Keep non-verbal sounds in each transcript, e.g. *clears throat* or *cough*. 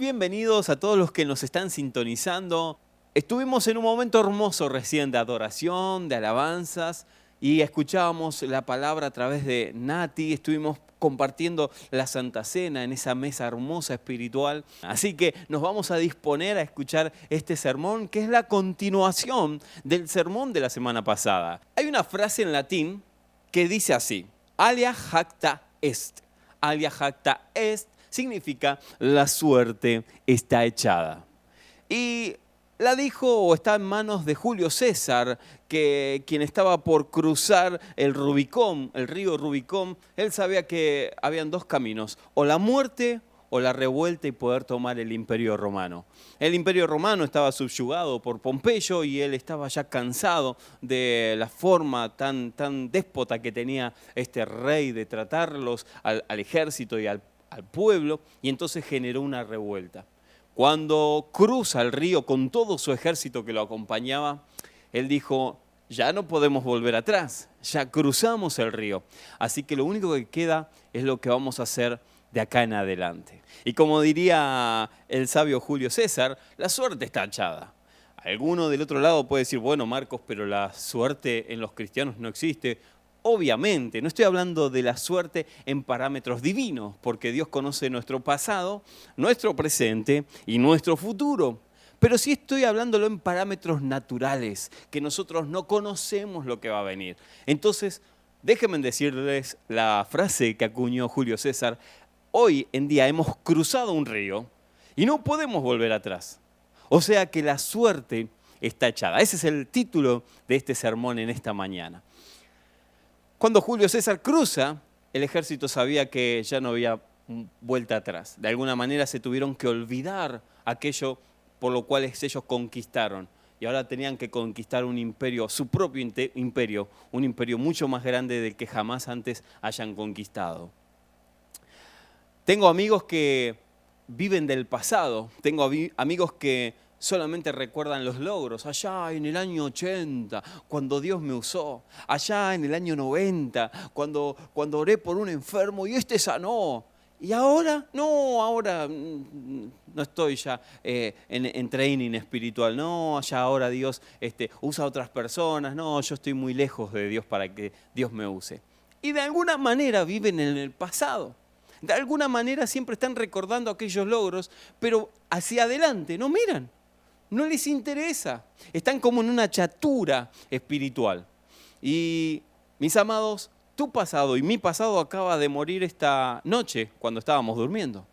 bienvenidos a todos los que nos están sintonizando. Estuvimos en un momento hermoso recién de adoración, de alabanzas, y escuchábamos la palabra a través de Nati, estuvimos compartiendo la Santa Cena en esa mesa hermosa espiritual. Así que nos vamos a disponer a escuchar este sermón, que es la continuación del sermón de la semana pasada. Hay una frase en latín que dice así, alia jacta est. Alia jacta est significa la suerte está echada. Y la dijo o está en manos de Julio César, que quien estaba por cruzar el Rubicón, el río Rubicón, él sabía que habían dos caminos, o la muerte o la revuelta y poder tomar el imperio romano. El imperio romano estaba subyugado por Pompeyo y él estaba ya cansado de la forma tan, tan déspota que tenía este rey de tratarlos al, ejército y al pueblo, y entonces generó una revuelta. Cuando cruza el río con todo su ejército que lo acompañaba, él dijo, ya no podemos volver atrás, ya cruzamos el río, así que lo único que queda es lo que vamos a hacer de acá en adelante. Y como diría el sabio Julio César, la suerte está echada. Alguno del otro lado puede decir, bueno Marcos, pero la suerte en los cristianos no existe. Obviamente, no estoy hablando de la suerte en parámetros divinos, porque Dios conoce nuestro pasado, nuestro presente y nuestro futuro. Pero sí estoy hablándolo en parámetros naturales, que nosotros no conocemos lo que va a venir. Entonces, déjenme decirles la frase que acuñó Julio César. Hoy en día hemos cruzado un río y no podemos volver atrás. O sea que la suerte está echada. Ese es el título de este sermón en esta mañana. Cuando Julio César cruza, el ejército sabía que ya no había vuelta atrás. De alguna manera se tuvieron que olvidar aquello por lo cual ellos conquistaron. Y ahora tenían que conquistar un imperio, su propio imperio, un imperio mucho más grande del que jamás antes hayan conquistado. Tengo amigos que viven del pasado, tengo amigos que solamente recuerdan los logros. Allá en el año 80, cuando Dios me usó. Allá en el año 90, cuando, cuando oré por un enfermo y este sanó. Y ahora, no, ahora mm, no estoy ya eh, en, training espiritual, no, allá ahora Dios este, usa a otras personas, no, yo estoy muy lejos de Dios para que Dios me use. Y de alguna manera viven en el pasado. De alguna manera siempre están recordando aquellos logros, pero hacia adelante no miran no les interesa. Están como en una chatura espiritual. Y mis amados, tu pasado y mi pasado acaba de morir esta noche cuando estábamos durmiendo.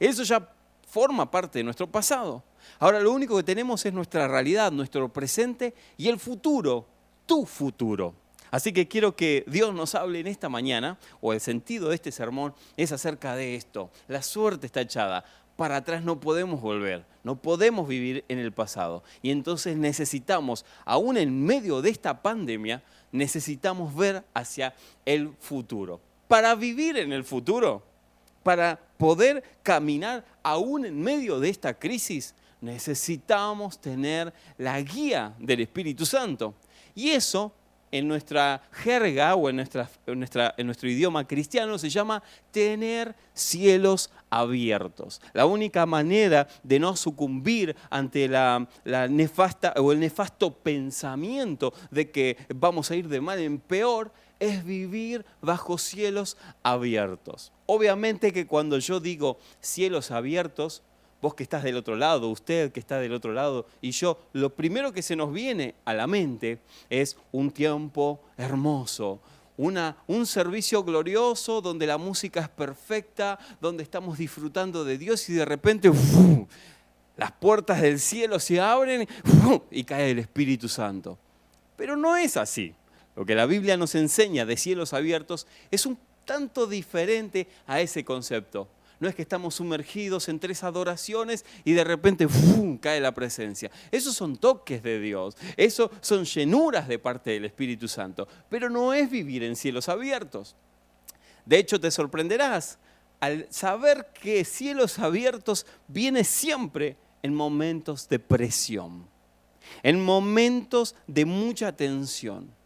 Eso ya forma parte de nuestro pasado. Ahora lo único que tenemos es nuestra realidad, nuestro presente y el futuro, tu futuro. Así que quiero que Dios nos hable en esta mañana, o el sentido de este sermón es acerca de esto. La suerte está echada para atrás no podemos volver, no podemos vivir en el pasado. Y entonces necesitamos, aún en medio de esta pandemia, necesitamos ver hacia el futuro. Para vivir en el futuro, para poder caminar aún en medio de esta crisis, necesitamos tener la guía del Espíritu Santo. Y eso en nuestra jerga o en, nuestra, en, nuestro idioma cristiano se llama tener cielos abiertos. La única manera de no sucumbir ante la, nefasta o el nefasto pensamiento de que vamos a ir de mal en peor es vivir bajo cielos abiertos. Obviamente que cuando yo digo cielos abiertos, vos que estás del otro lado, usted que está del otro lado y yo, lo primero que se nos viene a la mente es un tiempo hermoso, una, un servicio glorioso donde la música es perfecta, donde estamos disfrutando de Dios y de repente las puertas del cielo se abren y cae el Espíritu Santo. Pero no es así. Lo que la Biblia nos enseña de cielos abiertos es un tanto diferente a ese concepto. No es que estamos sumergidos en tres adoraciones y de repente cae la presencia. Esos son toques de Dios. Eso son llenuras de parte del Espíritu Santo. Pero no es vivir en cielos abiertos. De hecho, te sorprenderás al saber que cielos abiertos viene siempre en momentos de presión, en momentos de mucha tensión.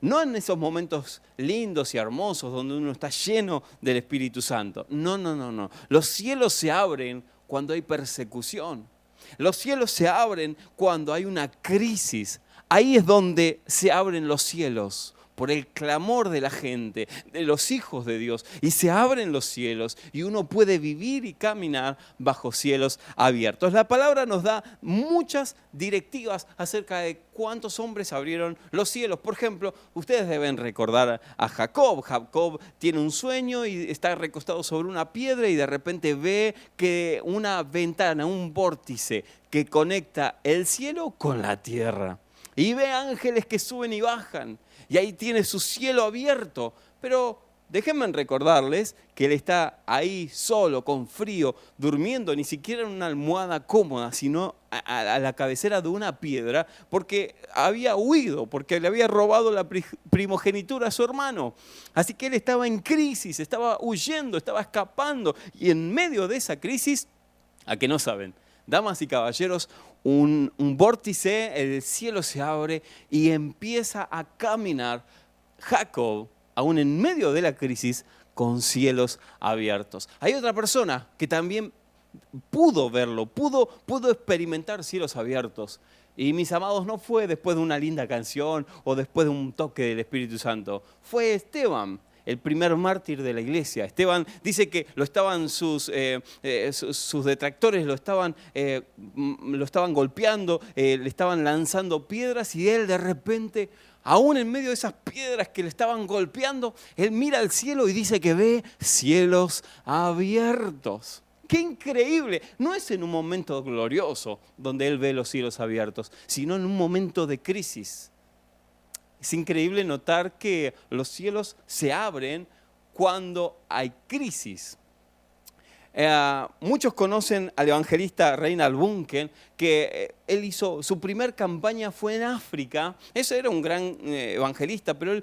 No en esos momentos lindos y hermosos donde uno está lleno del Espíritu Santo. No, no, no, no. Los cielos se abren cuando hay persecución. Los cielos se abren cuando hay una crisis. Ahí es donde se abren los cielos por el clamor de la gente, de los hijos de Dios, y se abren los cielos y uno puede vivir y caminar bajo cielos abiertos. La palabra nos da muchas directivas acerca de cuántos hombres abrieron los cielos. Por ejemplo, ustedes deben recordar a Jacob. Jacob tiene un sueño y está recostado sobre una piedra y de repente ve que una ventana, un vórtice que conecta el cielo con la tierra. Y ve ángeles que suben y bajan y ahí tiene su cielo abierto. Pero déjenme recordarles que él está ahí solo, con frío, durmiendo, ni siquiera en una almohada cómoda, sino a, la cabecera de una piedra, porque había huido, porque le había robado la primogenitura a su hermano. Así que él estaba en crisis, estaba huyendo, estaba escapando. Y en medio de esa crisis, a que no saben, damas y caballeros, un, vórtice, el cielo se abre y empieza a caminar Jacob, aún en medio de la crisis, con cielos abiertos. Hay otra persona que también pudo verlo, pudo, pudo experimentar cielos abiertos. Y mis amados, no fue después de una linda canción o después de un toque del Espíritu Santo, fue Esteban el primer mártir de la iglesia. Esteban dice que lo estaban sus, eh, eh, sus, detractores, lo estaban, eh, lo estaban golpeando, le estaban lanzando piedras y él de repente, aún en medio de esas piedras que le estaban golpeando, él mira al cielo y dice que ve cielos abiertos. Qué increíble. No es en un momento glorioso donde él ve los cielos abiertos, sino en un momento de crisis es increíble notar que los cielos se abren cuando hay crisis. Eh, muchos conocen al evangelista Reinald Bunken, que eh, él hizo, su primer campaña fue en África. Ese era un gran eh, evangelista, pero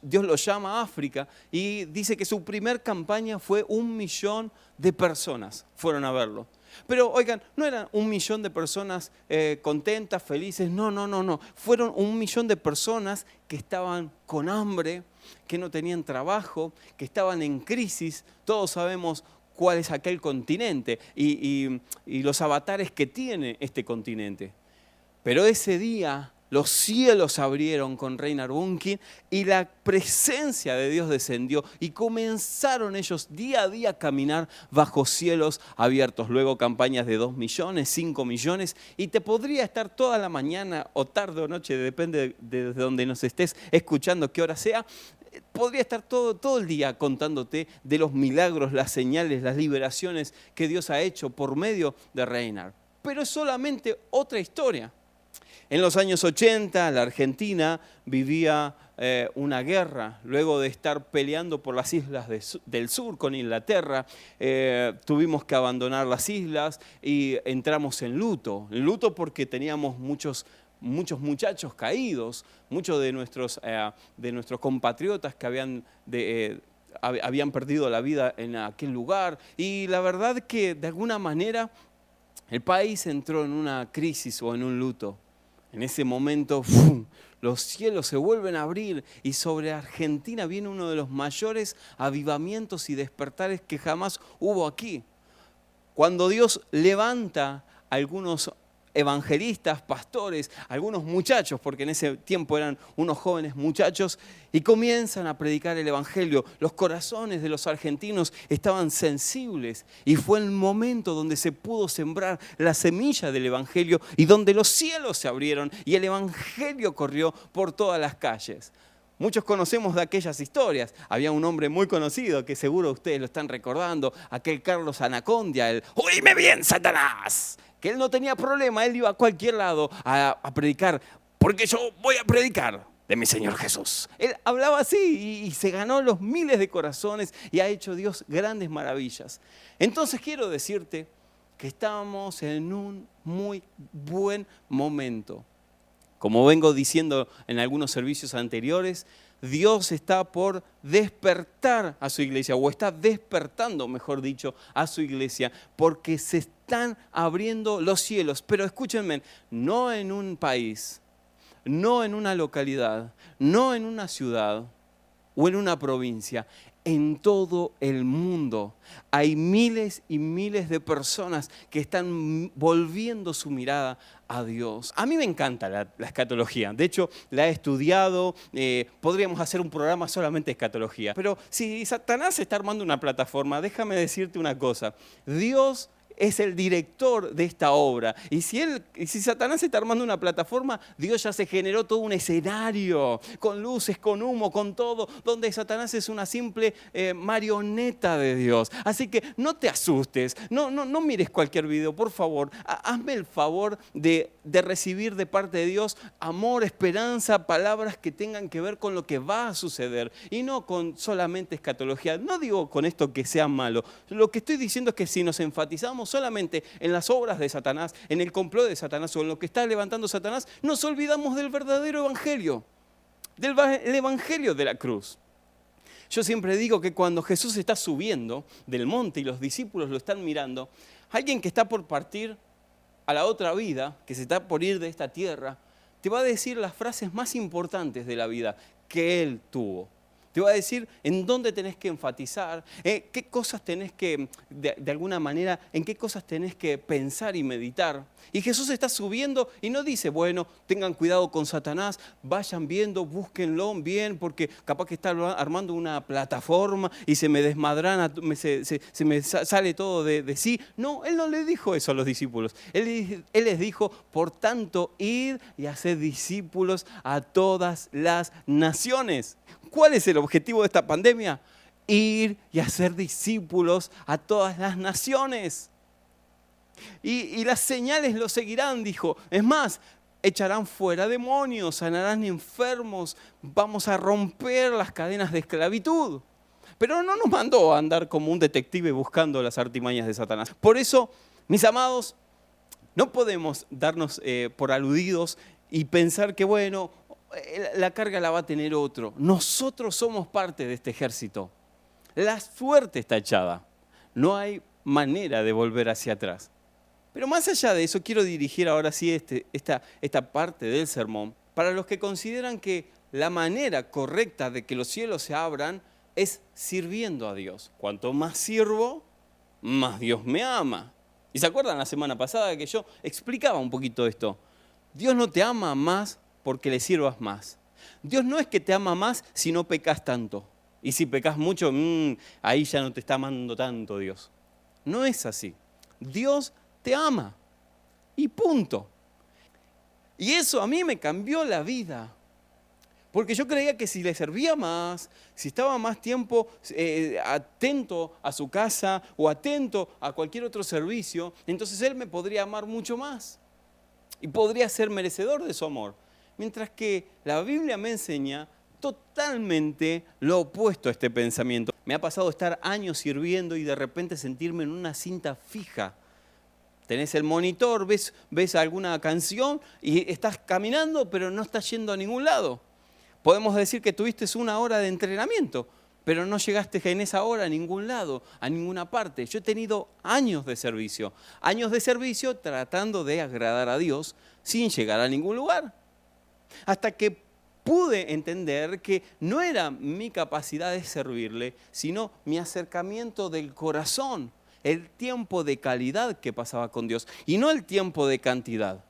Dios lo llama África y dice que su primer campaña fue un millón de personas fueron a verlo. Pero oigan, no eran un millón de personas eh, contentas, felices, no, no, no, no. Fueron un millón de personas que estaban con hambre, que no tenían trabajo, que estaban en crisis. Todos sabemos cuál es aquel continente y, y los avatares que tiene este continente. Pero ese día los cielos abrieron con Reinar Bunkin y la presencia de Dios descendió y comenzaron ellos día a día a caminar bajo cielos abiertos. Luego campañas de 2 millones, 5 millones y te podría estar toda la mañana o tarde o noche, depende de, donde nos estés escuchando, qué hora sea, podría estar todo, todo el día contándote de los milagros, las señales, las liberaciones que Dios ha hecho por medio de Reinar. Pero es solamente otra historia. En los años 80 la Argentina vivía eh, una guerra, luego de estar peleando por las islas del sur con Inglaterra, eh, tuvimos que abandonar las islas y entramos en luto, en luto porque teníamos muchos muchos muchachos caídos, muchos de nuestros, eh, de nuestros compatriotas que habían, habían perdido la vida en aquel lugar. Y la verdad que de alguna manera el país entró en una crisis o en un luto. En ese momento, los cielos se vuelven a abrir y sobre Argentina viene uno de los mayores avivamientos y despertares que jamás hubo aquí. Cuando Dios levanta algunos evangelistas, pastores, algunos muchachos, porque en ese tiempo eran unos jóvenes muchachos, y comienzan a predicar el Evangelio. Los corazones de los argentinos estaban sensibles y fue el momento donde se pudo sembrar la semilla del Evangelio y donde los cielos se abrieron y el Evangelio corrió por todas las calles. Muchos conocemos de aquellas historias. Había un hombre muy conocido que seguro ustedes lo están recordando, aquel Carlos Anacondia, el ¡Oíme bien, Satanás! Que él no tenía problema, él iba a cualquier lado a, predicar, porque yo voy a predicar de mi Señor Jesús. Él hablaba así y, se ganó los miles de corazones y ha hecho Dios grandes maravillas. Entonces quiero decirte que estamos en un muy buen momento. Como vengo diciendo en algunos servicios anteriores, Dios está por despertar a su iglesia, o está despertando, mejor dicho, a su iglesia, porque se están abriendo los cielos. Pero escúchenme, no en un país, no en una localidad, no en una ciudad o en una provincia, en todo el mundo. Hay miles y miles de personas que están volviendo su mirada a Dios. A mí me encanta la, escatología. De hecho, la he estudiado. Eh, podríamos hacer un programa solamente de escatología. Pero si Satanás está armando una plataforma, déjame decirte una cosa. Dios es el director de esta obra. Y si, él, si Satanás está armando una plataforma, Dios ya se generó todo un escenario, con luces, con humo, con todo, donde Satanás es una simple eh, marioneta de Dios. Así que no te asustes, no, no, no mires cualquier video, por favor, hazme el favor de, de recibir de parte de Dios amor, esperanza, palabras que tengan que ver con lo que va a suceder y no con solamente escatología. No digo con esto que sea malo, lo que estoy diciendo es que si nos enfatizamos solamente en las obras de Satanás, en el complot de Satanás o en lo que está levantando Satanás, nos olvidamos del verdadero evangelio, del evangelio de la cruz. Yo siempre digo que cuando Jesús está subiendo del monte y los discípulos lo están mirando, alguien que está por partir a la otra vida, que se está por ir de esta tierra, te va a decir las frases más importantes de la vida que él tuvo. Te va a decir en dónde tenés que enfatizar, eh, qué cosas tenés que, de, de, alguna manera, en qué cosas tenés que pensar y meditar. Y Jesús está subiendo y no dice, bueno, tengan cuidado con Satanás, vayan viendo, búsquenlo bien, porque capaz que está armando una plataforma y se me desmadran, se, me sale todo de, sí. No, Él no le dijo eso a los discípulos. Él, él les dijo, por tanto, id y haced discípulos a todas las naciones. ¿Cuál es el objetivo de esta pandemia? Ir y hacer discípulos a todas las naciones. Y, las señales lo seguirán, dijo. Es más, echarán fuera demonios, sanarán enfermos, vamos a romper las cadenas de esclavitud. Pero no nos mandó a andar como un detective buscando las artimañas de Satanás. Por eso, mis amados, no podemos darnos eh, por aludidos y pensar que, bueno, eh, la carga la va a tener otro. Nosotros somos parte de este ejército. La suerte está echada. No hay manera de volver hacia atrás. Pero más allá de eso, quiero dirigir ahora sí este, esta, esta parte del sermón para los que consideran que la manera correcta de que los cielos se abran es sirviendo a Dios. Cuanto más sirvo, más Dios me ama. ¿Y se acuerdan la semana pasada que yo explicaba un poquito esto? Dios no te ama más porque le sirvas más. Dios no es que te ama más si no pecas tanto. Y si pecas mucho, mm, ahí ya no te está amando tanto Dios. No es así. Dios te ama. Y punto. Y eso a mí me cambió la vida. Porque yo creía que si le servía más, si estaba más tiempo eh, atento a su casa o atento a cualquier otro servicio, entonces Él me podría amar mucho más. Y podría ser merecedor de su amor. Mientras que la Biblia me enseña totalmente lo opuesto a este pensamiento. Me ha pasado estar años sirviendo y de repente sentirme en una cinta fija. Tenés el monitor, ves, ves alguna canción y estás caminando, pero no estás yendo a ningún lado. Podemos decir que tuviste una hora de entrenamiento, pero no llegaste en esa hora a ningún lado, a ninguna parte. Yo he tenido años de servicio, años de servicio tratando de agradar a Dios sin llegar a ningún lugar hasta que pude entender que no era mi capacidad de servirle, sino mi acercamiento del corazón, el tiempo de calidad que pasaba con Dios y no el tiempo de cantidad.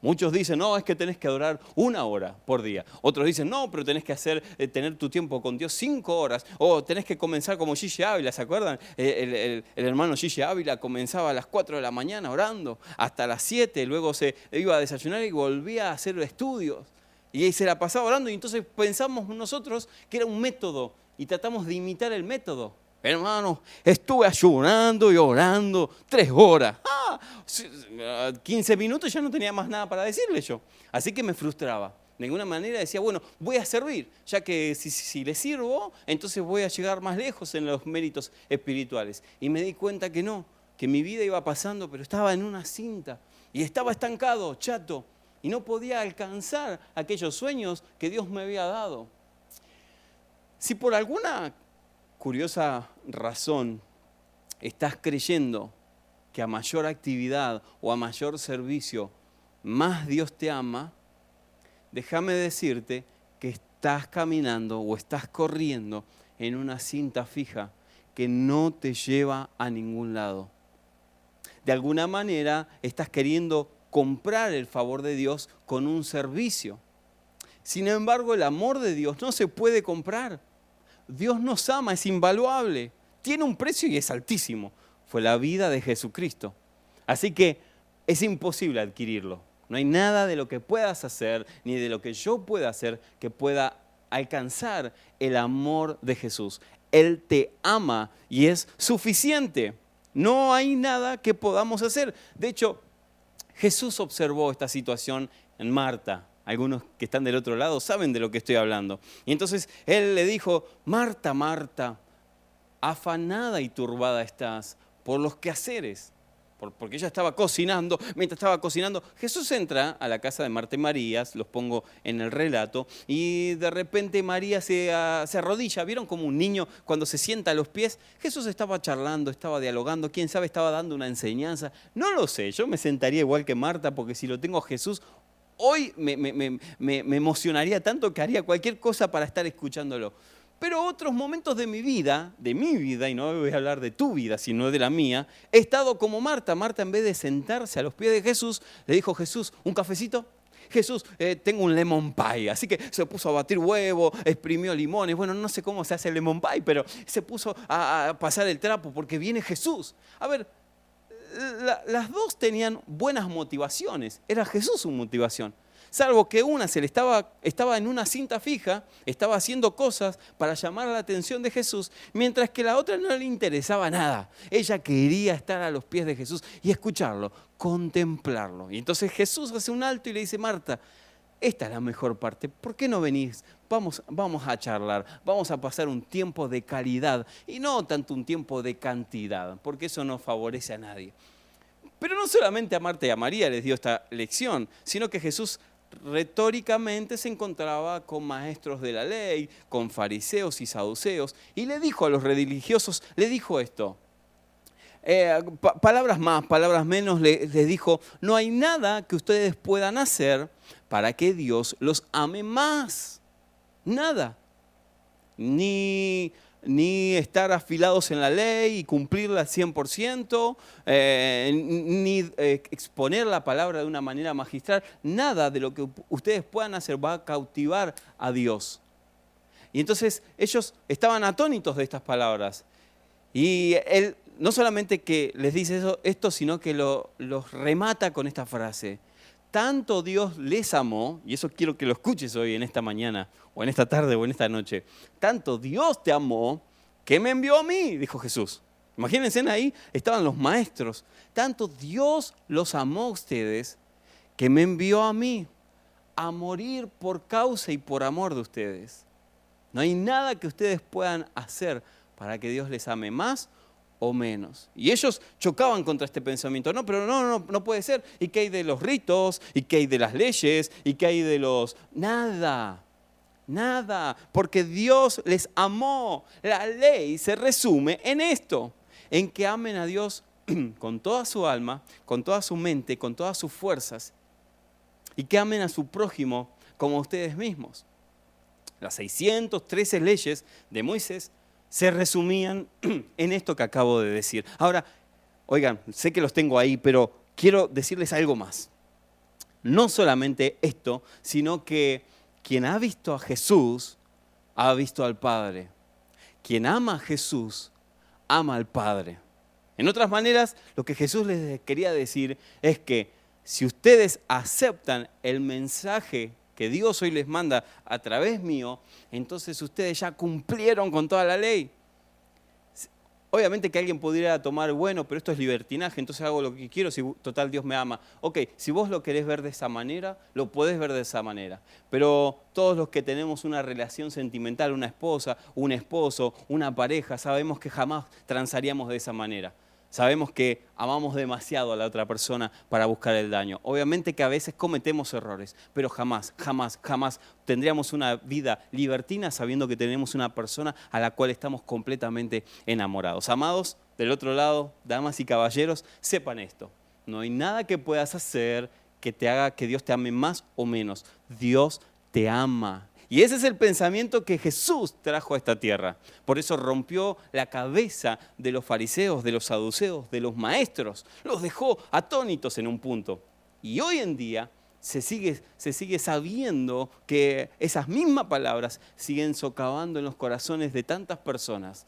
Muchos dicen, no, es que tenés que adorar una hora por día. Otros dicen, no, pero tenés que hacer, eh, tener tu tiempo con Dios cinco horas. O tenés que comenzar como Gigi Ávila, ¿se acuerdan? El, hermano Gigi Ávila comenzaba a las cuatro de la mañana orando, hasta las siete, luego se iba a desayunar y volvía a hacer estudios. Y se la pasaba orando y entonces pensamos nosotros que era un método y tratamos de imitar el método. Hermano, estuve ayunando y orando tres horas. Ah, 15 minutos ya no tenía más nada para decirle yo. Así que me frustraba. De ninguna manera decía, bueno, voy a servir, ya que si, si, le sirvo, entonces voy a llegar más lejos en los méritos espirituales. Y me di cuenta que no, que mi vida iba pasando, pero estaba en una cinta y estaba estancado, chato y no podía alcanzar aquellos sueños que Dios me había dado. Si por alguna curiosa razón estás creyendo que a mayor actividad o a mayor servicio más Dios te ama, déjame decirte que estás caminando o estás corriendo en una cinta fija que no te lleva a ningún lado. De alguna manera estás queriendo comprar el favor de Dios con un servicio. Sin embargo, el amor de Dios no se puede comprar. Dios nos ama, es invaluable, tiene un precio y es altísimo. Fue la vida de Jesucristo. Así que es imposible adquirirlo. No hay nada de lo que puedas hacer, ni de lo que yo pueda hacer, que pueda alcanzar el amor de Jesús. Él te ama y es suficiente. No hay nada que podamos hacer. De hecho, Jesús observó esta situación en Marta. Algunos que están del otro lado saben de lo que estoy hablando. Y entonces Él le dijo, Marta, Marta, afanada y turbada estás por los quehaceres porque ella estaba cocinando. Mientras estaba cocinando, Jesús entra a la casa de Marta y María, los pongo en el relato, y de repente María se, ah, se, arrodilla. ¿Vieron como un niño cuando se sienta a los pies? Jesús estaba charlando, estaba dialogando, quién sabe, estaba dando una enseñanza. No lo sé, yo me sentaría igual que Marta, porque si lo tengo a Jesús, hoy me, emocionaría tanto que haría cualquier cosa para estar escuchándolo. Pero otros momentos de mi vida, de mi vida, y no voy a hablar de tu vida, sino de la mía, he estado como Marta. Marta en vez de sentarse a los pies de Jesús, le dijo Jesús, ¿un cafecito? Jesús, eh, tengo un lemon pie. Así que se puso a batir huevo, exprimió limones. Bueno, no sé cómo se hace el lemon pie, pero se puso a, pasar el trapo porque viene Jesús. A ver, las dos tenían buenas motivaciones. Era Jesús su motivación salvo que una se le estaba, estaba en una cinta fija, estaba haciendo cosas para llamar la atención de Jesús, mientras que la otra no le interesaba nada. Ella quería estar a los pies de Jesús y escucharlo, contemplarlo. Y entonces Jesús hace un alto y le dice, Marta, esta es la mejor parte, ¿por qué no venís? Vamos, vamos a charlar, vamos a pasar un tiempo de calidad y no tanto un tiempo de cantidad, porque eso no favorece a nadie. Pero no solamente a Marta y a María les dio esta lección, sino que Jesús retóricamente se encontraba con maestros de la ley, con fariseos y saduceos, y le dijo a los religiosos, le dijo esto, eh, palabras más, palabras menos, les dijo, no hay nada que ustedes puedan hacer para que Dios los ame más, nada, ni ni estar afilados en la ley y cumplirla al 100%, eh, ni eh, exponer la palabra de una manera magistral. Nada de lo que ustedes puedan hacer va a cautivar a Dios. Y entonces ellos estaban atónitos de estas palabras. Y él no solamente que les dice eso, esto, sino que lo, los remata con esta frase tanto Dios les amó, y eso quiero que lo escuches hoy en esta mañana, o en esta tarde, o en esta noche, tanto Dios te amó, que me envió a mí, dijo Jesús. Imagínense ahí, estaban los maestros. Tanto Dios los amó a ustedes, que me envió a mí a morir por causa y por amor de ustedes. No hay nada que ustedes puedan hacer para que Dios les ame más o menos. Y ellos chocaban contra este pensamiento. No, pero no, no, no puede ser. ¿Y qué hay de los ritos? ¿Y qué hay de las leyes? ¿Y qué hay de los... Nada, nada, porque Dios les amó. La ley se resume en esto, en que amen a Dios *clears throat* con toda su alma, con toda su mente, con todas sus fuerzas, y que amen a su prójimo como ustedes mismos. Las 613 leyes de Moisés se resumían *clears throat* en esto que acabo de decir. Ahora, oigan, sé que los tengo ahí, pero quiero decirles algo más. No solamente esto, sino que quien ha visto a Jesús, ha visto al Padre. Quien ama a Jesús, ama al Padre. En otras maneras, lo que Jesús les quería decir es que si ustedes aceptan el mensaje que Dios hoy les manda a través mío, entonces ustedes ya cumplieron con toda la ley. Obviamente que alguien pudiera tomar, bueno, pero esto es libertinaje, entonces hago lo que quiero si total Dios me ama. Ok, si vos lo querés ver de esa manera, lo podés ver de esa manera. Pero todos los que tenemos una relación sentimental, una esposa, un esposo, una pareja, sabemos que jamás transaríamos de esa manera. Sabemos que amamos demasiado a la otra persona para buscar el daño. Obviamente que a veces cometemos errores, pero jamás, jamás, jamás tendríamos una vida libertina sabiendo que tenemos una persona a la cual estamos completamente enamorados. Amados, del otro lado, damas y caballeros, sepan esto. No hay nada que puedas hacer que te haga que Dios te ame más o menos. Dios te ama Y ese es el pensamiento que Jesús trajo a esta tierra. Por eso rompió la cabeza de los fariseos, de los saduceos, de los maestros. Los dejó atónitos en un punto. Y hoy en día se sigue, sabiendo que esas mismas palabras siguen socavando en los corazones de tantas personas.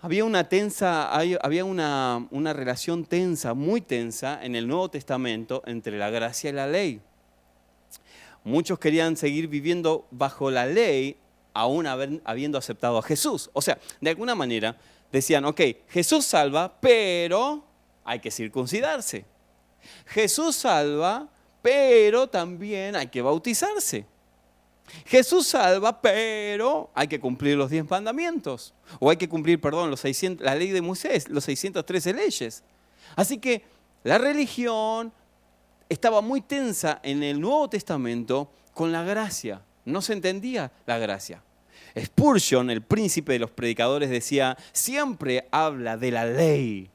Había una tensa, había una relación tensa, muy tensa en el Nuevo Testamento entre la gracia y la ley. Muchos querían seguir viviendo bajo la ley aún habiendo aceptado a Jesús. O sea, de alguna manera decían, ok, Jesús salva, pero hay que circuncidarse. Jesús salva, pero también hay que bautizarse. Jesús salva, pero hay que cumplir los diez mandamientos. O hay que cumplir, perdón, los 600, la ley de Moisés, los 613 leyes. Así que la religión estaba muy tensa en el Nuevo Testamento con la gracia. No se entendía la gracia. Spurgeon, el príncipe de los predicadores, decía, siempre habla de la ley.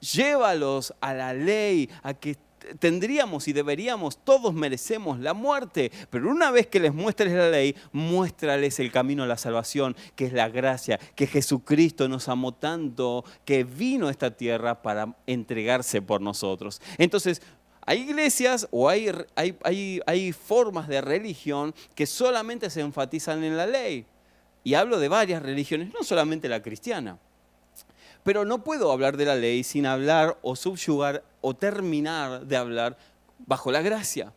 Llévalos a la ley, a que tendríamos y deberíamos, todos merecemos la muerte, pero una vez que les muestres la ley, muéstrales el camino a la salvación, que es la gracia, que Jesucristo nos amó tanto, que vino a esta tierra para entregarse por nosotros. Entonces, hay iglesias o hay, hay, hay, formas de religión que solamente se enfatizan en la ley. Y hablo de varias religiones, no solamente la cristiana. Pero no puedo hablar de la ley sin hablar o subyugar o terminar de hablar bajo la gracia.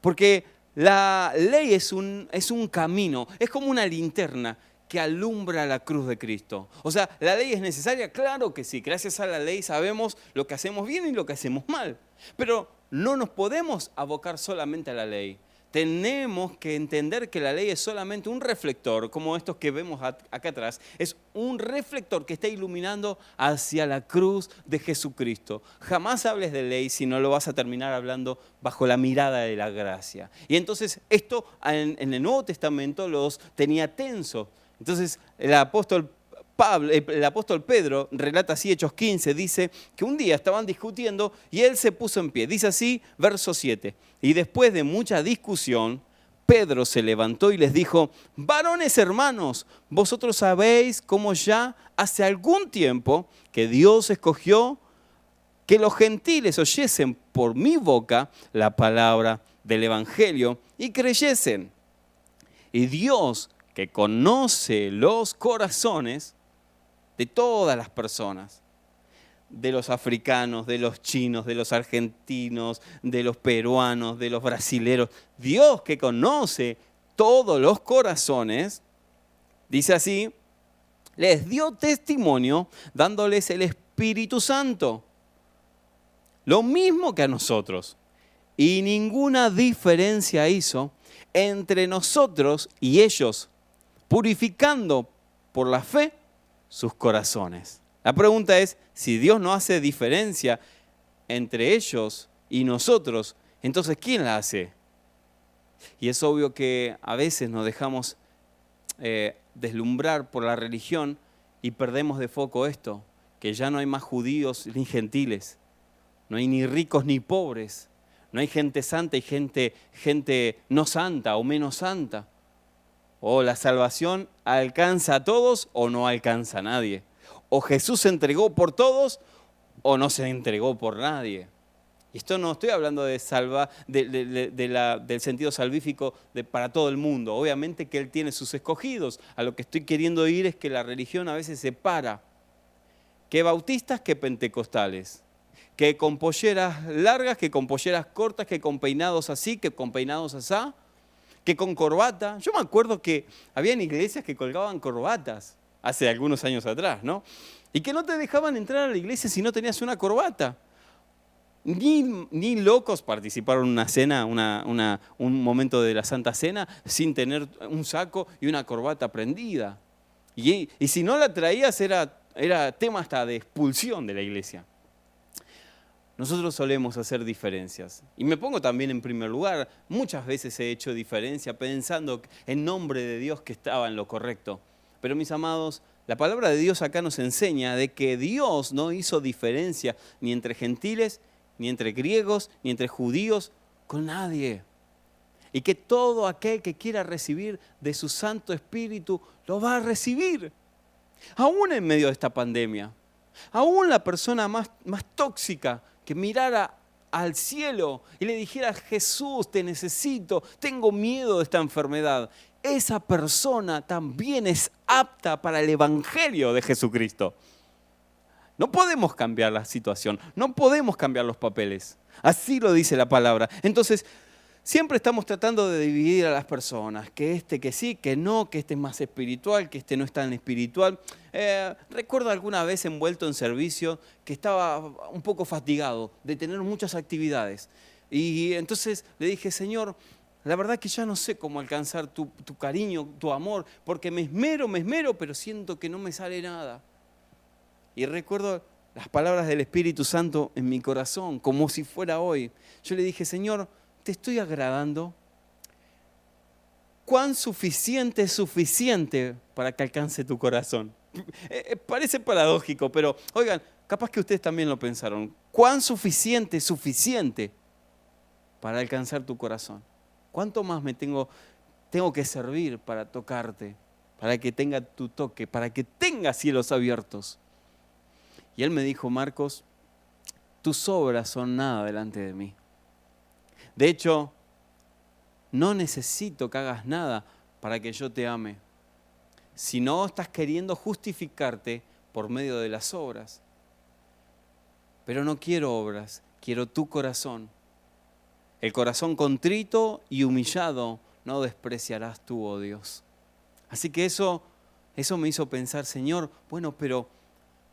Porque la ley es un, es un camino, es como una linterna que alumbra la cruz de Cristo. O sea, ¿la ley es necesaria? Claro que sí. Gracias a la ley sabemos lo que hacemos bien y lo que hacemos mal. Pero no nos podemos abocar solamente a la ley tenemos que entender que la ley es solamente un reflector, como estos que vemos acá atrás, es un reflector que está iluminando hacia la cruz de Jesucristo. Jamás hables de ley si no lo vas a terminar hablando bajo la mirada de la gracia. Y entonces esto en, el Nuevo Testamento los tenía tenso. Entonces el apóstol Pablo, el apóstol Pedro relata así Hechos 15, dice que un día estaban discutiendo y él se puso en pie. Dice así, verso 7. Y después de mucha discusión, Pedro se levantó y les dijo, varones hermanos, vosotros sabéis cómo ya hace algún tiempo que Dios escogió que los gentiles oyesen por mi boca la palabra del Evangelio y creyesen. Y Dios, que conoce los corazones, de todas las personas, de los africanos, de los chinos, de los argentinos, de los peruanos, de los brasileros. Dios que conoce todos los corazones, dice así, les dio testimonio dándoles el Espíritu Santo. Lo mismo que a nosotros. Y ninguna diferencia hizo entre nosotros y ellos, purificando por la fe sus corazones. La pregunta es, si Dios no hace diferencia entre ellos y nosotros, entonces ¿quién la hace? Y es obvio que a veces nos dejamos eh, deslumbrar por la religión y perdemos de foco esto, que ya no hay más judíos ni gentiles, no hay ni ricos ni pobres, no hay gente santa y gente, gente no santa o menos santa. O la salvación alcanza a todos o no alcanza a nadie. O Jesús se entregó por todos o no se entregó por nadie. Y esto no estoy hablando de salva, del sentido salvífico para todo el mundo. Obviamente que Él tiene sus escogidos. A lo que estoy queriendo ir es que la religión a veces separa. Que bautistas, que pentecostales. Que con polleras largas, que con polleras cortas, que con peinados así, que con peinados así que con corbata. Yo me acuerdo que habían iglesias que colgaban corbatas hace algunos años atrás, ¿no? Y que no te dejaban entrar a la iglesia si no tenías una corbata. Ni, ni locos participaron en una cena, un momento de la Santa Cena, sin tener un saco y una corbata prendida. Y, y si no la traías era, era tema hasta de expulsión de la iglesia. Nosotros solemos hacer diferencias. Y me pongo también en primer lugar. Muchas veces he hecho diferencia pensando en nombre de Dios que estaba en lo correcto. Pero mis amados, la palabra de Dios acá nos enseña de que Dios no hizo diferencia ni entre gentiles, ni entre griegos, ni entre judíos, con nadie. y que todo aquel que quiera recibir de su Santo Espíritu lo va a recibir. Aún en medio de esta pandemia, aún la persona más, más tóxica que mirara al cielo y le dijera, Jesús, te necesito, tengo miedo de esta enfermedad, esa persona también es apta para el Evangelio de Jesucristo. No podemos cambiar la situación, no podemos cambiar los papeles. Así lo dice la palabra. Entonces, siempre estamos tratando de dividir a las personas, que este que sí, que no, que este es más espiritual, que este no es tan espiritual. Eh, recuerdo alguna vez envuelto en servicio que estaba un poco fatigado de tener muchas actividades. Y entonces le dije, Señor, la verdad que ya no sé cómo alcanzar tu, tu cariño, tu amor, porque me esmero, me esmero, pero siento que no me sale nada. Y recuerdo las palabras del Espíritu Santo en mi corazón, como si fuera hoy. Yo le dije, Señor, ¿te estoy agradando? ¿Cuán suficiente es suficiente para que alcance tu corazón? Eh, eh, parece paradójico, pero oigan, capaz que ustedes también lo pensaron. ¿Cuán suficiente es suficiente para alcanzar tu corazón? ¿Cuánto más me tengo, tengo que servir para tocarte, para que tenga tu toque, para que tenga cielos abiertos? Y él me dijo, Marcos, tus obras son nada delante de mí. De hecho, no necesito que hagas nada para que yo te ame. Si no estás queriendo justificarte por medio de las obras. Pero no quiero obras, quiero tu corazón. El corazón contrito y humillado no despreciarás tú, oh Dios. Así que eso, eso me hizo pensar, Señor, bueno, pero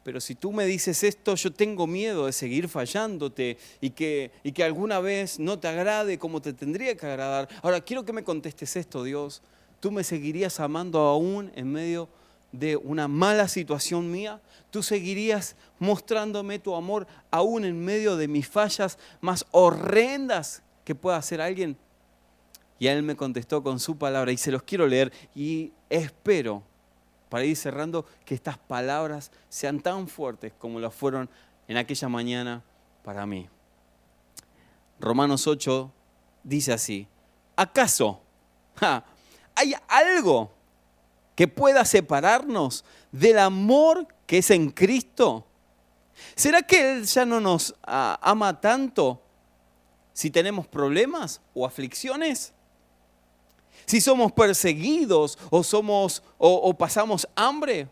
pero si tú me dices esto, yo tengo miedo de seguir fallándote y que, y que alguna vez no te agrade como te tendría que agradar. Ahora, quiero que me contestes esto, Dios. ¿Tú me seguirías amando aún en medio de una mala situación mía? ¿Tú seguirías mostrándome tu amor aún en medio de mis fallas más horrendas que pueda hacer alguien? Y él me contestó con su palabra y se los quiero leer y espero para ir cerrando, que estas palabras sean tan fuertes como lo fueron en aquella mañana para mí. Romanos 8 dice así, ¿acaso hay algo que pueda separarnos del amor que es en Cristo? ¿Será que Él ya no nos ah, ama tanto si tenemos problemas o aflicciones? Si somos perseguidos o, somos, o, pasamos hambre,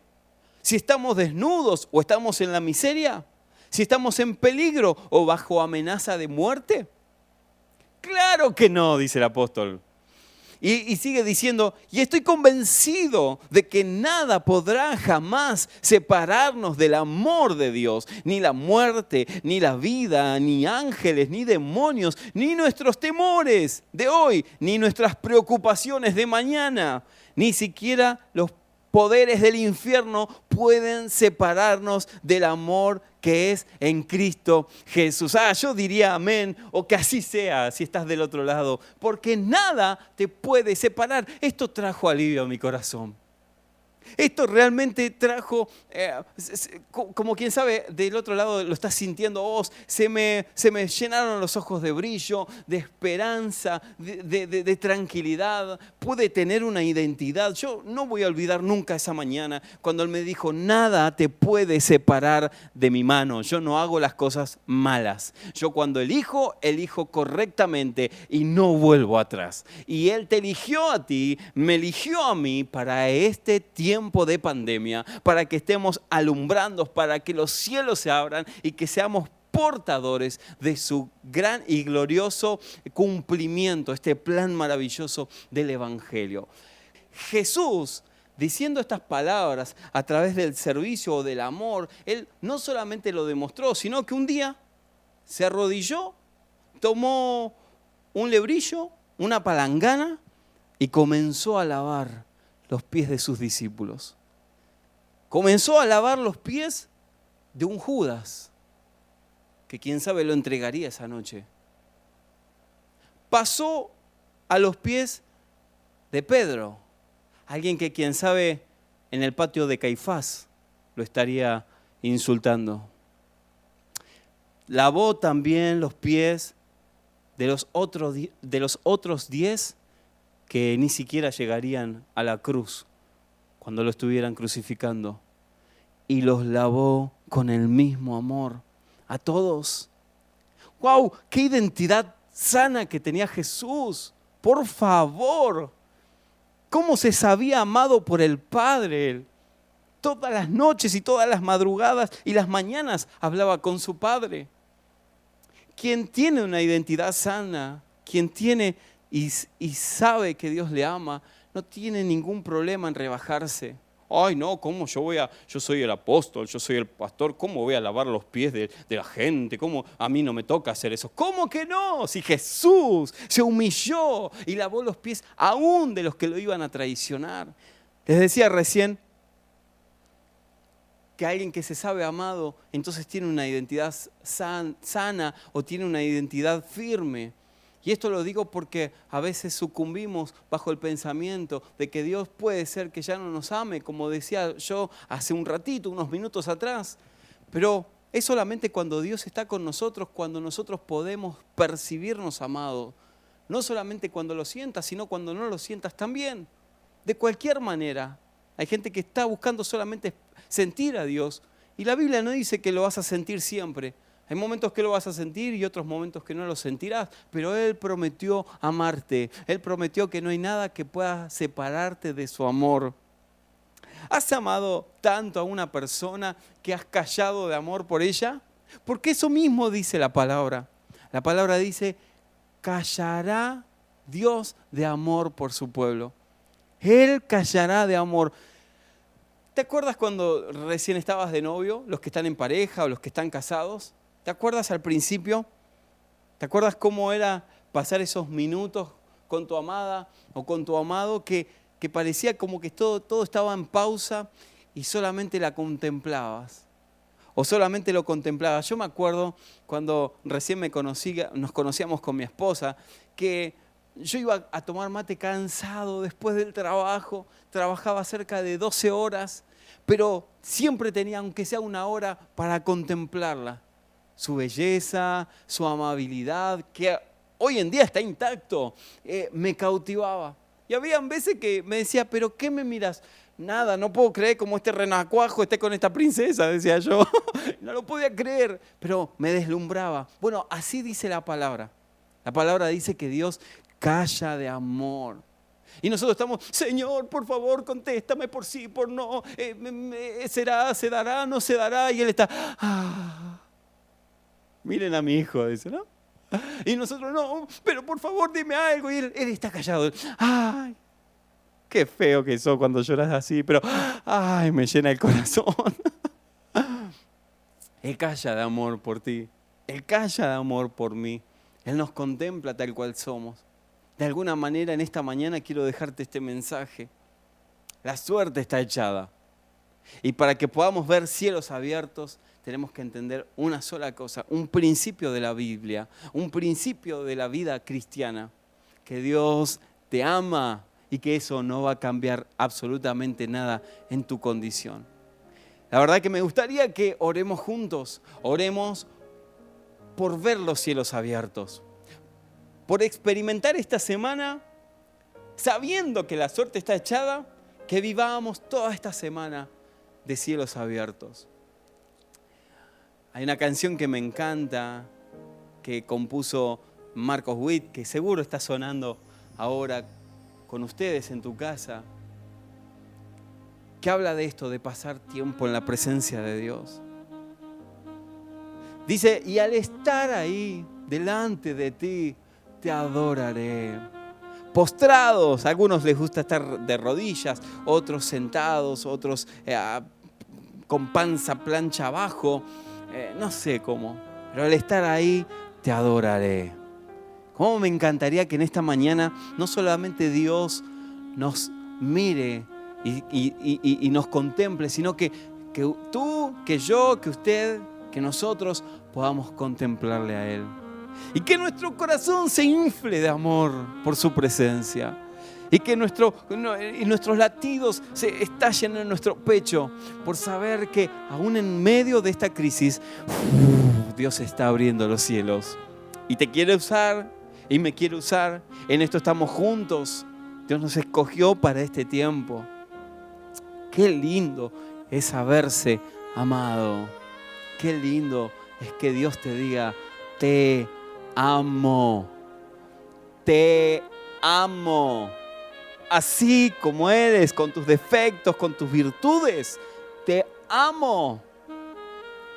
si estamos desnudos o estamos en la miseria, si estamos en peligro o bajo amenaza de muerte. Claro que no, dice el apóstol. Y, sigue diciendo, y estoy convencido de que nada podrá jamás separarnos del amor de Dios, ni la muerte, ni la vida, ni ángeles, ni demonios, ni nuestros temores de hoy, ni nuestras preocupaciones de mañana, ni siquiera los poderes del infierno pueden separarnos del amor que es en Cristo Jesús. Ah, yo diría amén o que así sea si estás del otro lado, porque nada te puede separar. Esto trajo alivio a mi corazón. Esto realmente trajo, eh, como quien sabe, del otro lado lo estás sintiendo vos, se me, se me llenaron los ojos de brillo, de esperanza, de, de, tranquilidad, pude tener una identidad. Yo no voy a olvidar nunca esa mañana cuando él me dijo, nada te puede separar de mi mano, yo no hago las cosas malas. Yo cuando elijo, elijo correctamente y no vuelvo atrás. Y él te eligió a ti, me eligió a mí para este tiempo de pandemia, para que estemos alumbrando, para que los cielos se abran y que seamos portadores de su gran y glorioso cumplimiento, este plan maravilloso del Evangelio. Jesús, diciendo estas palabras a través del servicio o del amor, Él no solamente lo demostró, sino que un día se arrodilló, tomó un lebrillo, una palangana y comenzó a lavar los pies de sus discípulos. Comenzó a lavar los pies de un Judas, que quién sabe lo entregaría esa noche. Pasó a los pies de Pedro, alguien que quién sabe en el patio de Caifás lo estaría insultando. Lavó también los pies de los otros, de los otros diez que ni siquiera llegarían a la cruz cuando lo estuvieran crucificando. Y los lavó con el mismo amor a todos. ¡Wow! ¡Qué identidad sana que tenía Jesús! Por favor. ¿Cómo se sabía amado por el Padre? Todas las noches y todas las madrugadas y las mañanas hablaba con su Padre. Quien tiene una identidad sana, quien tiene y, sabe que Dios le ama, no tiene ningún problema en rebajarse. Ay, no, ¿cómo yo voy a, yo soy el apóstol, yo soy el pastor, ¿cómo voy a lavar los pies de, la gente? ¿Cómo a mí no me toca hacer eso? ¿Cómo que no? Si Jesús se humilló y lavó los pies aún de los que lo iban a traicionar. Les decía recién que alguien que se sabe amado, entonces tiene una identidad sana o tiene una identidad firme. Y esto lo digo porque a veces sucumbimos bajo el pensamiento de que Dios puede ser que ya no nos ame, como decía yo hace un ratito, unos minutos atrás. Pero es solamente cuando Dios está con nosotros, cuando nosotros podemos percibirnos amados. No solamente cuando lo sientas, sino cuando no lo sientas también. De cualquier manera. Hay gente que está buscando solamente sentir a Dios. Y la Biblia no dice que lo vas a sentir siempre. Hay momentos que lo vas a sentir y otros momentos que no lo sentirás, pero Él prometió amarte. Él prometió que no hay nada que pueda separarte de su amor. ¿Has amado tanto a una persona que has callado de amor por ella? Porque eso mismo dice la palabra. La palabra dice, callará Dios de amor por su pueblo. Él callará de amor. ¿Te acuerdas cuando recién estabas de novio, los que están en pareja o los que están casados? ¿Te acuerdas al principio? ¿Te acuerdas cómo era pasar esos minutos con tu amada o con tu amado que, que parecía como que todo, todo estaba en pausa y solamente la contemplabas? O solamente lo contemplabas. Yo me acuerdo cuando recién me nos conocíamos con mi esposa, que yo iba a tomar mate cansado después del trabajo, trabajaba cerca de 12 horas, pero siempre tenía, aunque sea una hora, para contemplarla. Su belleza, su amabilidad, que hoy en día está intacto, eh, me cautivaba. Y había veces que me decía, pero ¿qué me miras? Nada, no puedo creer como este renacuajo esté con esta princesa, decía yo. *laughs* no lo podía creer, pero me deslumbraba. Bueno, así dice la palabra. La palabra dice que Dios calla de amor. Y nosotros estamos, Señor, por favor, contéstame por sí, por no. Eh, ¿Será, se dará, no se dará? Y él está, ah. Miren a mi hijo, dice, ¿no? Y nosotros, no, pero por favor, dime algo. Y él, está callado. Ay, qué feo que sos cuando lloras así, pero, ay, me llena el corazón. *laughs* Él calla de amor por ti. Él calla de amor por mí. Él nos contempla tal cual somos. De alguna manera en esta mañana quiero dejarte este mensaje. La suerte está echada. Y para que podamos ver cielos abiertos, tenemos que entender una sola cosa, un principio de la Biblia, un principio de la vida cristiana, que Dios te ama y que eso no va a cambiar absolutamente nada en tu condición. La verdad que me gustaría que oremos juntos, oremos por ver los cielos abiertos por experimentar esta semana, sabiendo que la suerte está echada, que vivamos toda esta semana de cielos abiertos. Hay una canción que me encanta, que compuso Marcos Witt, que seguro está sonando ahora con ustedes en tu casa, que habla de esto, de pasar tiempo en la presencia de Dios. Dice, y al estar ahí, delante de ti, te adoraré. Postrados, a algunos les gusta estar de rodillas, otros sentados, otros eh, con panza plancha abajo, eh, no sé cómo, pero al estar ahí te adoraré. ¿Cómo me encantaría que en esta mañana no solamente Dios nos mire y, nos contemple, sino que, que tú, que yo, que usted, que nosotros podamos contemplarle a Él y que nuestro corazón se infle de amor por su presencia. Y que nuestro, y nuestros latidos se estallen en nuestro pecho por saber que aún en medio de esta crisis, Dios está abriendo los cielos. Y te quiere usar y me quiere usar. En esto estamos juntos Dios nos escogió para este tiempo. Qué lindo es saberse amado. Qué lindo es que Dios te diga, te amo. Te amo. Así como eres, con tus defectos, con tus virtudes, te amo.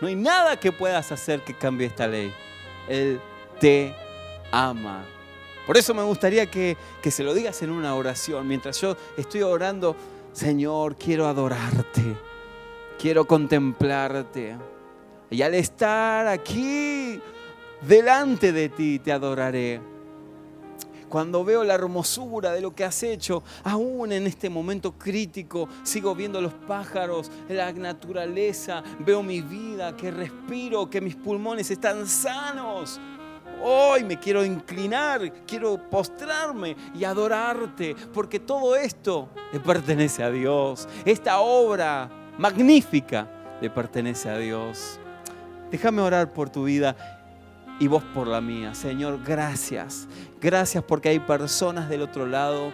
No hay nada que puedas hacer que cambie esta ley. Él te ama. Por eso me gustaría que, que, se lo digas en una oración. Mientras yo estoy orando, Señor, quiero adorarte. Quiero contemplarte. Y al estar aquí delante de ti, te adoraré cuando veo la hermosura de lo que has hecho, aún en este momento crítico, sigo viendo los pájaros, la naturaleza, veo mi vida, que respiro, que mis pulmones están sanos. Hoy me quiero inclinar, quiero postrarme y adorarte, porque todo esto le pertenece a Dios. Esta obra magnífica le pertenece a Dios. Déjame orar por tu vida y vos por la mía. Señor, gracias. Gracias porque hay personas del otro lado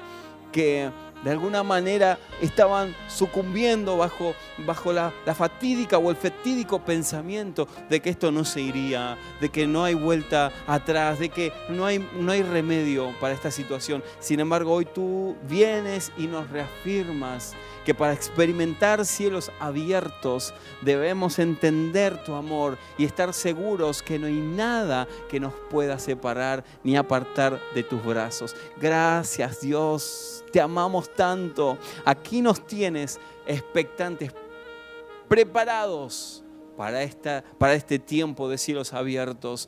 que de alguna manera estaban sucumbiendo bajo, bajo la, fatídica o el fatídico pensamiento de que esto no se iría, de que no hay vuelta atrás, de que no hay, no hay remedio para esta situación. Sin embargo, hoy tú vienes y nos reafirmas que para experimentar cielos abiertos debemos entender tu amor y estar seguros que no hay nada que nos pueda separar ni apartar de tus brazos. Gracias Dios, te amamos tanto. Aquí nos tienes expectantes, preparados para, esta, para este tiempo de cielos abiertos,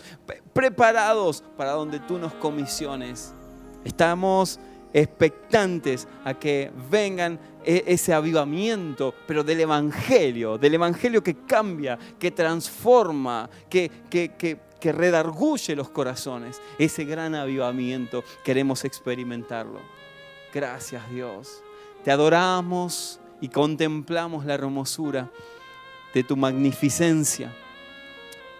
preparados para donde tú nos comisiones. Estamos expectantes a que vengan e-, ese avivamiento, pero del Evangelio, del Evangelio que cambia, que transforma, que, que, que, que redarguye los corazones. Ese gran avivamiento queremos experimentarlo. Gracias Dios. Te adoramos y contemplamos la hermosura de tu magnificencia.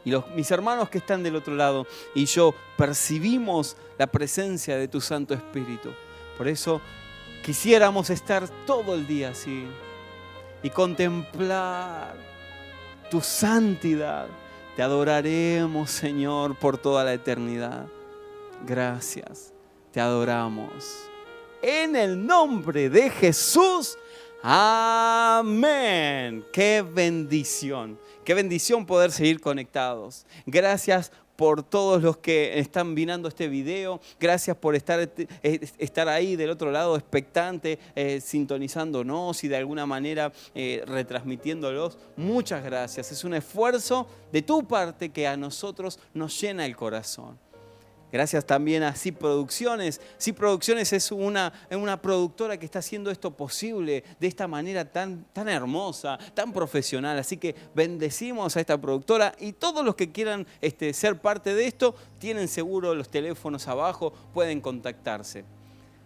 Y los, mis hermanos que están del otro lado y yo percibimos la presencia de tu Santo Espíritu. Por eso quisiéramos estar todo el día así y contemplar tu santidad. Te adoraremos, Señor, por toda la eternidad. Gracias, te adoramos. En el nombre de Jesús. Amén. Qué bendición. Qué bendición poder seguir conectados. Gracias por todos los que están mirando este video. Gracias por estar, eh, estar ahí del otro lado, expectante, eh, sintonizándonos y de alguna manera eh, retransmitiéndolos. Muchas gracias. Es un esfuerzo de tu parte que a nosotros nos llena el corazón. Gracias también a CIP Producciones. CIP Producciones es una, una productora que está haciendo esto posible de esta manera tan, tan hermosa, tan profesional. Así que bendecimos a esta productora y todos los que quieran este, ser parte de esto, tienen seguro los teléfonos abajo, pueden contactarse.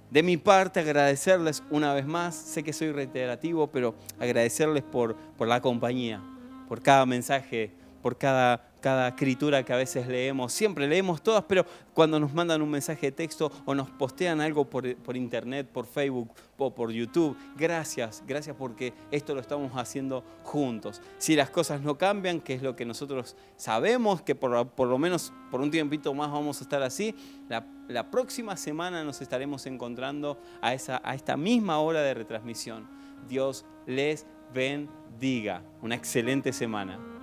De mi parte, agradecerles una vez más, sé que soy reiterativo, pero agradecerles por, por la compañía, por cada mensaje, por cada cada escritura que a veces leemos. Siempre leemos todas, pero cuando nos mandan un mensaje de texto o nos postean algo por, por, internet, por Facebook o por YouTube, gracias, gracias porque esto lo estamos haciendo juntos. Si las cosas no cambian, que es lo que nosotros sabemos, que por, por lo menos por un tiempito más vamos a estar así, la, la próxima semana nos estaremos encontrando a, esa, a esta misma hora de retransmisión. Dios les bendiga. Una excelente semana.